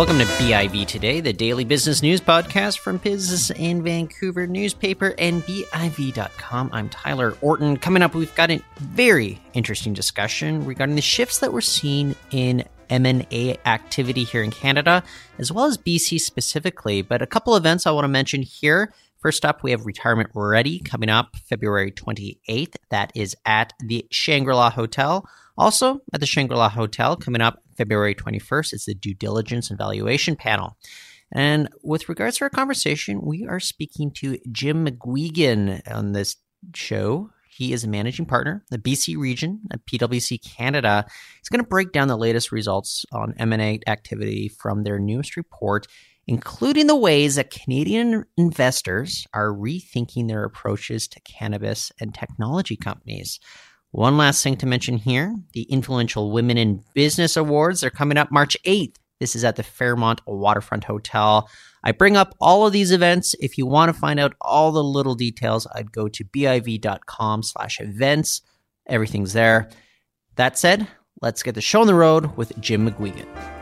Welcome to BIV Today, the daily business news podcast from Business in Vancouver newspaper and BIV.com. I'm Tyler Orton. Coming up, we've got a very interesting discussion regarding the shifts that we're seeing in M&A activity here in Canada, as well as BC specifically. But a couple events I want to mention here. First up, we have Retirement Ready coming up February 28th. That is at the Shangri La Hotel. Also, at the Shangri La Hotel coming up February 21st, is the Due Diligence and Valuation Panel. And with regards to our conversation, we are speaking to Jim McGuigan on this show. He is a managing partner, the BC region at PwC Canada. He's going to break down the latest results on M&A activity from their newest report including the ways that Canadian investors are rethinking their approaches to cannabis and technology companies. One last thing to mention here the influential Women in Business Awards are coming up March 8th. This is at the Fairmont Waterfront Hotel. I bring up all of these events. If you want to find out all the little details, I'd go to biv.com slash events. Everything's there. That said, let's get the show on the road with Jim McGuigan.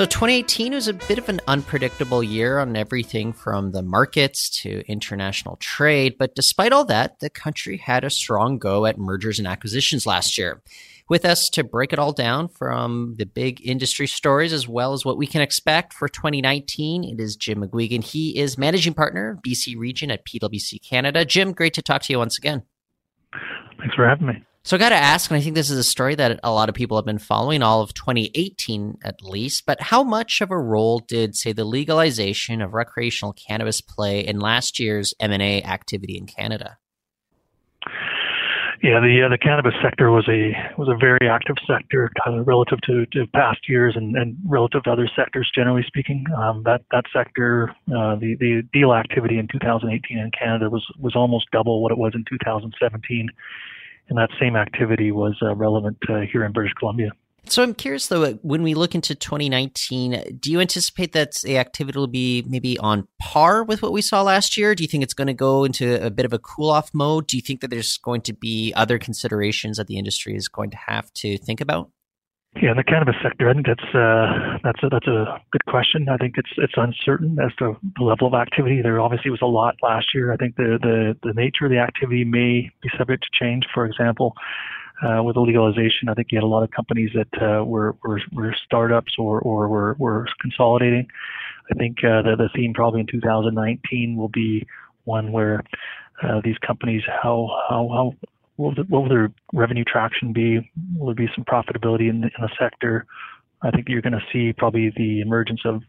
So 2018 was a bit of an unpredictable year on everything from the markets to international trade. But despite all that, the country had a strong go at mergers and acquisitions last year. With us to break it all down from the big industry stories as well as what we can expect for 2019, it is Jim McGuigan. He is managing partner, BC Region at PwC Canada. Jim, great to talk to you once again. Thanks for having me. So I got to ask, and I think this is a story that a lot of people have been following all of 2018 at least, but how much of a role did, say, the legalization of recreational cannabis play in last year's M&A activity in Canada? Yeah, the uh, the cannabis sector was a was a very active sector uh, relative to, to past years and, and relative to other sectors. Generally speaking, um, that that sector, uh, the the deal activity in 2018 in Canada was was almost double what it was in 2017 and that same activity was uh, relevant uh, here in British Columbia. So I'm curious though, when we look into 2019, do you anticipate that the activity will be maybe on par with what we saw last year? Do you think it's going to go into a bit of a cool off mode? Do you think that there's going to be other considerations that the industry is going to have to think about? Yeah, in the cannabis sector, I think that's uh, that's a, that's a good question. I think it's it's uncertain as to the level of activity. There obviously was a lot last year. I think the the, the nature of the activity may be subject to change. For example, uh, with the legalization, I think you had a lot of companies that uh, were, were were startups or or were were consolidating. I think uh, the the theme probably in 2019 will be one where uh, these companies how how how will, the, will their revenue traction be? Will there be some profitability in the, in the sector? I think you're going to see probably the emergence of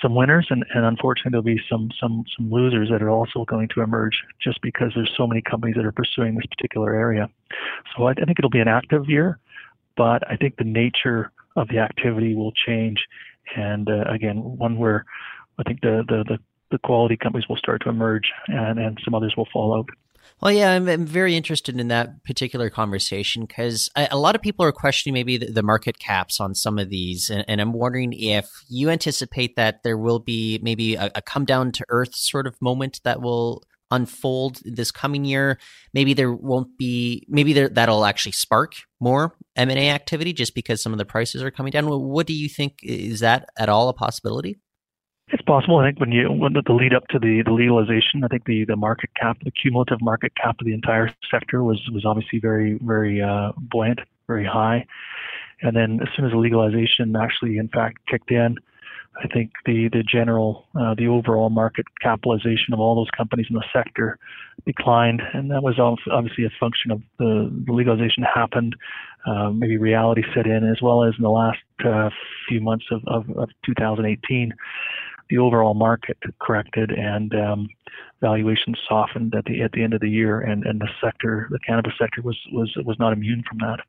some winners, and, and unfortunately there'll be some some some losers that are also going to emerge just because there's so many companies that are pursuing this particular area. So I, I think it'll be an active year, but I think the nature of the activity will change, and uh, again, one where I think the, the the the quality companies will start to emerge, and and some others will fall out. Well, yeah, I'm, I'm, very interested in that particular conversation because a, lot of people are questioning maybe the, the market caps on some of these, and, and, I'm wondering if you anticipate that there will be maybe a, a come down to earth sort of moment that will unfold this coming year. Maybe there won't be. Maybe there, that'll actually spark more M and A activity just because some of the prices are coming down. What do you think? Is that at all a possibility? Possible. I think when you when the lead up to the, the legalization, I think the, the market cap, the cumulative market cap of the entire sector was was obviously very very uh, buoyant, very high. And then as soon as the legalization actually, in fact, kicked in, I think the the general uh, the overall market capitalization of all those companies in the sector declined, and that was obviously a function of the, the legalization happened. Uh, maybe reality set in, as well as in the last uh, few months of, of, of 2018 the overall market corrected and um, valuations softened at the at the end of the year, and, and the sector, the cannabis sector, was was was not immune from that.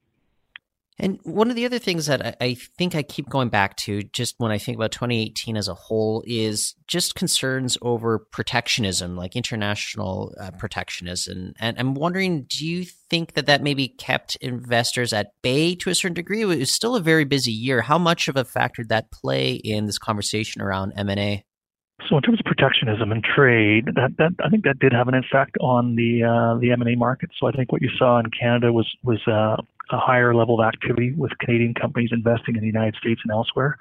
And one of the other things that I, think I keep going back to, just when I think about 2018 as a whole, is just concerns over protectionism, like international uh, protectionism. And I'm wondering, do you think that that maybe kept investors at bay to a certain degree? It was still a very busy year. How much of a factor did that play in this conversation around M&A? So in terms of protectionism and trade, that, that I think that did have an effect on the uh, the M&A market. So I think what you saw in Canada was was uh, a higher level of activity with Canadian companies investing in the United States and elsewhere.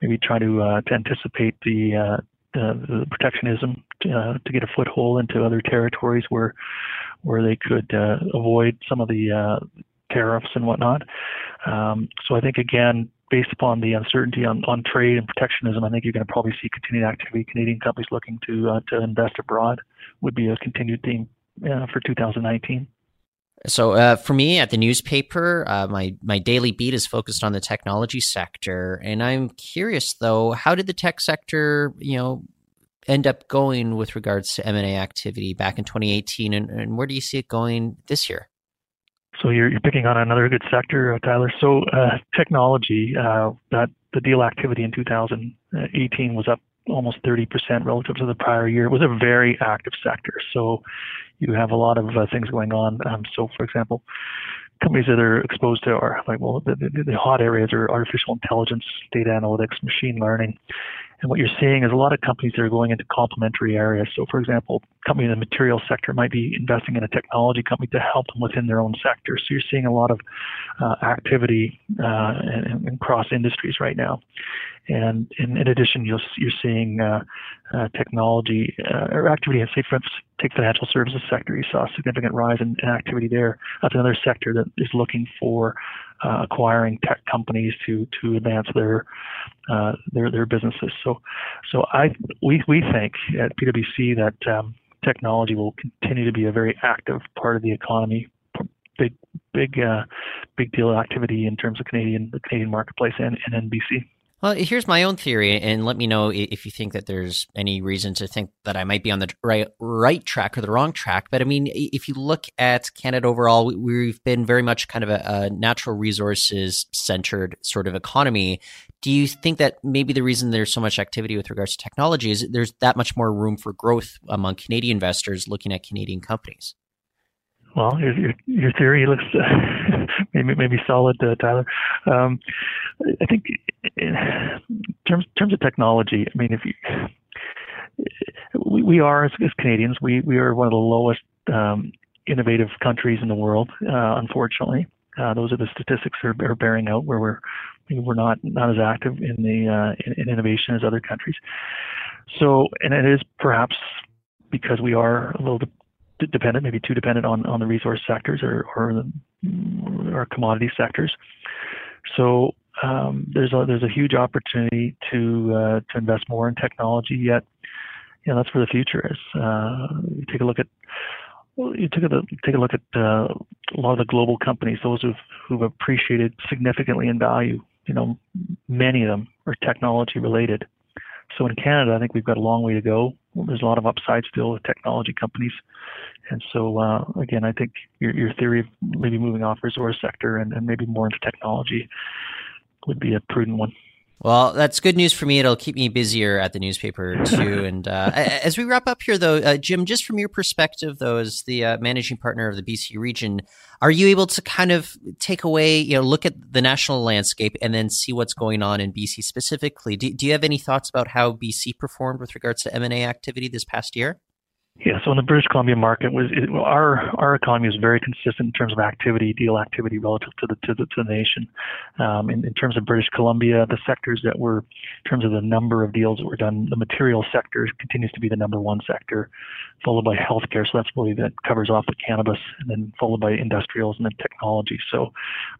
Maybe try to uh, to anticipate the, uh, the, the protectionism to, uh, to, get a foothold into other territories where where they could uh, avoid some of the tariffs and whatnot. Um, so I think again, based upon the uncertainty on, on trade and protectionism, I think you're going to probably see continued activity. Canadian companies looking to uh, to invest abroad would be a continued theme uh, for 2019. So uh, for me at the newspaper, uh, my my daily beat is focused on the technology sector, and I'm curious though, how did the tech sector, you know, end up going with regards to M and A activity back in 2018, and, and where do you see it going this year? So you're, you're picking on another good sector, uh, Tyler. So uh, technology, uh, that the deal activity in 2018 was up almost 30% relative to the prior year. It was a very active sector. So you have a lot of uh, things going on. Um, so, for example, companies that are exposed to are like, well, the, the, the hot areas are artificial intelligence, data analytics, machine learning. And what you're seeing is a lot of companies that are going into complementary areas. So, for example, company in the material sector might be investing in a technology company to help them within their own sector. So you're seeing a lot of uh, activity uh, cross industries right now. And in, in addition, you're, you're seeing uh, uh, technology uh, or activity say, for instance, take financial services sector. You saw a significant rise in, in activity there. That's another sector that is looking for uh, acquiring tech companies to to advance their uh, their their businesses. So, so I we we think at PwC that um, technology will continue to be a very active part of the economy. Big big uh, big deal activity in terms of Canadian the Canadian marketplace and, and in BC. Well, here's my own theory, and let me know if you think that there's any reason to think that I might be on the right right track or the wrong track. But I mean, if you look at Canada overall, we've been very much kind of a, a natural resources centered sort of economy. Do you think that maybe the reason there's so much activity with regards to technology is there's that much more room for growth among Canadian investors looking at Canadian companies? Well, your your, your theory looks maybe maybe solid, uh, Tyler. Um, I think in terms terms of technology, I mean, if you we, we are as, as Canadians, we we are one of the lowest um, innovative countries in the world. Uh, unfortunately, uh, those are the statistics are, are bearing out where we're we're not not as active in the uh, in, in innovation as other countries. So, and it is perhaps because we are a little dependent, maybe too dependent on, on the resource sectors or or, the, or commodity sectors. So um, there's a there's a huge opportunity to uh, to invest more in technology. Yet, you know, that's where the future is. Uh, you take a look at well, you take a take a look at uh, a lot of the global companies, those who've who've appreciated significantly in value. You know, many of them are technology related. So in Canada, I think we've got a long way to go. There's a lot of upside still with technology companies. And so, uh, again, I think your, your theory of maybe moving off resource sector and, and maybe more into technology would be a prudent one. Well, that's good news for me. It'll keep me busier at the newspaper too. and uh, as we wrap up here, though, uh, Jim, just from your perspective, though, as the uh, managing partner of the BC region, are you able to kind of take away, you know, look at the national landscape and then see what's going on in BC specifically? Do, do you have any thoughts about how BC performed with regards to M and A activity this past year? Yeah, so in the British Columbia market, was it, our our economy is very consistent in terms of activity, deal activity relative to the to the, to the nation. Um, in, in terms of British Columbia, the sectors that were, in terms of the number of deals that were done, the material sector continues to be the number one sector, followed by healthcare. So that's really that covers off the cannabis, and then followed by industrials and then technology. So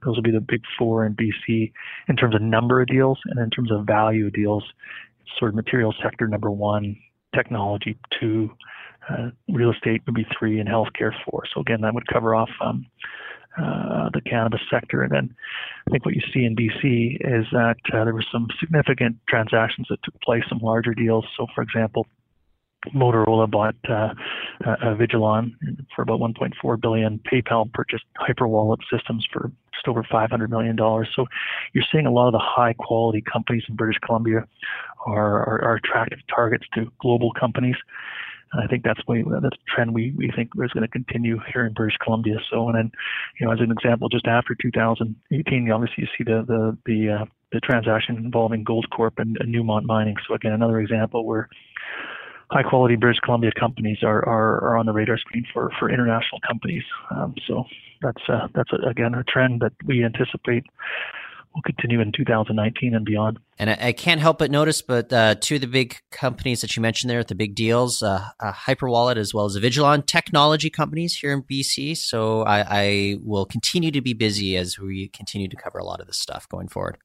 those will be the big four in BC in terms of number of deals, and in terms of value of deals, sort of material sector number one, technology two uh, real estate would be three, and healthcare four. So again, that would cover off um, uh, the cannabis sector. And then I think what you see in BC is that uh, there were some significant transactions that took place, some larger deals. So, for example, Motorola bought uh, uh, Avigilon for about 1.4 billion. PayPal purchased Hyperwallet Systems for just over 500 million dollars. So you're seeing a lot of the high quality companies in British Columbia are, are, are attractive targets to global companies. I think that's way, that's a trend we, we think is going to continue here in British Columbia. So, and then, you know, as an example, just after 2018, obviously you see the the the, uh, the transaction involving Goldcorp and, and Newmont Mining. So again, another example where high quality British Columbia companies are, are, are on the radar screen for, for international companies. Um, so that's uh, that's a, again a trend that we anticipate will continue in 2019 and beyond. And I, I can't help but notice, but uh, two of the big companies that you mentioned there, the big deals, uh, uh, Hyperwallet as well as Avigilon, technology companies here in BC. So I, I will continue to be busy as we continue to cover a lot of this stuff going forward.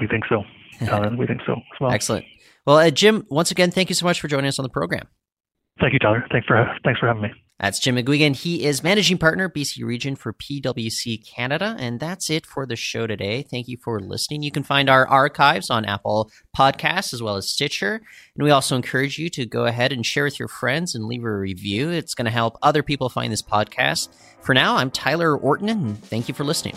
We think so. we think so as well. Excellent. Well, uh, Jim, once again, thank you so much for joining us on the program. Thank you, Tyler. Thanks for thanks for having me. That's Jim McGuigan. He is managing partner, BC Region for PwC Canada. And that's it for the show today. Thank you for listening. You can find our archives on Apple Podcasts as well as Stitcher. And we also encourage you to go ahead and share with your friends and leave a review. It's going to help other people find this podcast. For now, I'm Tyler Orton, and thank you for listening.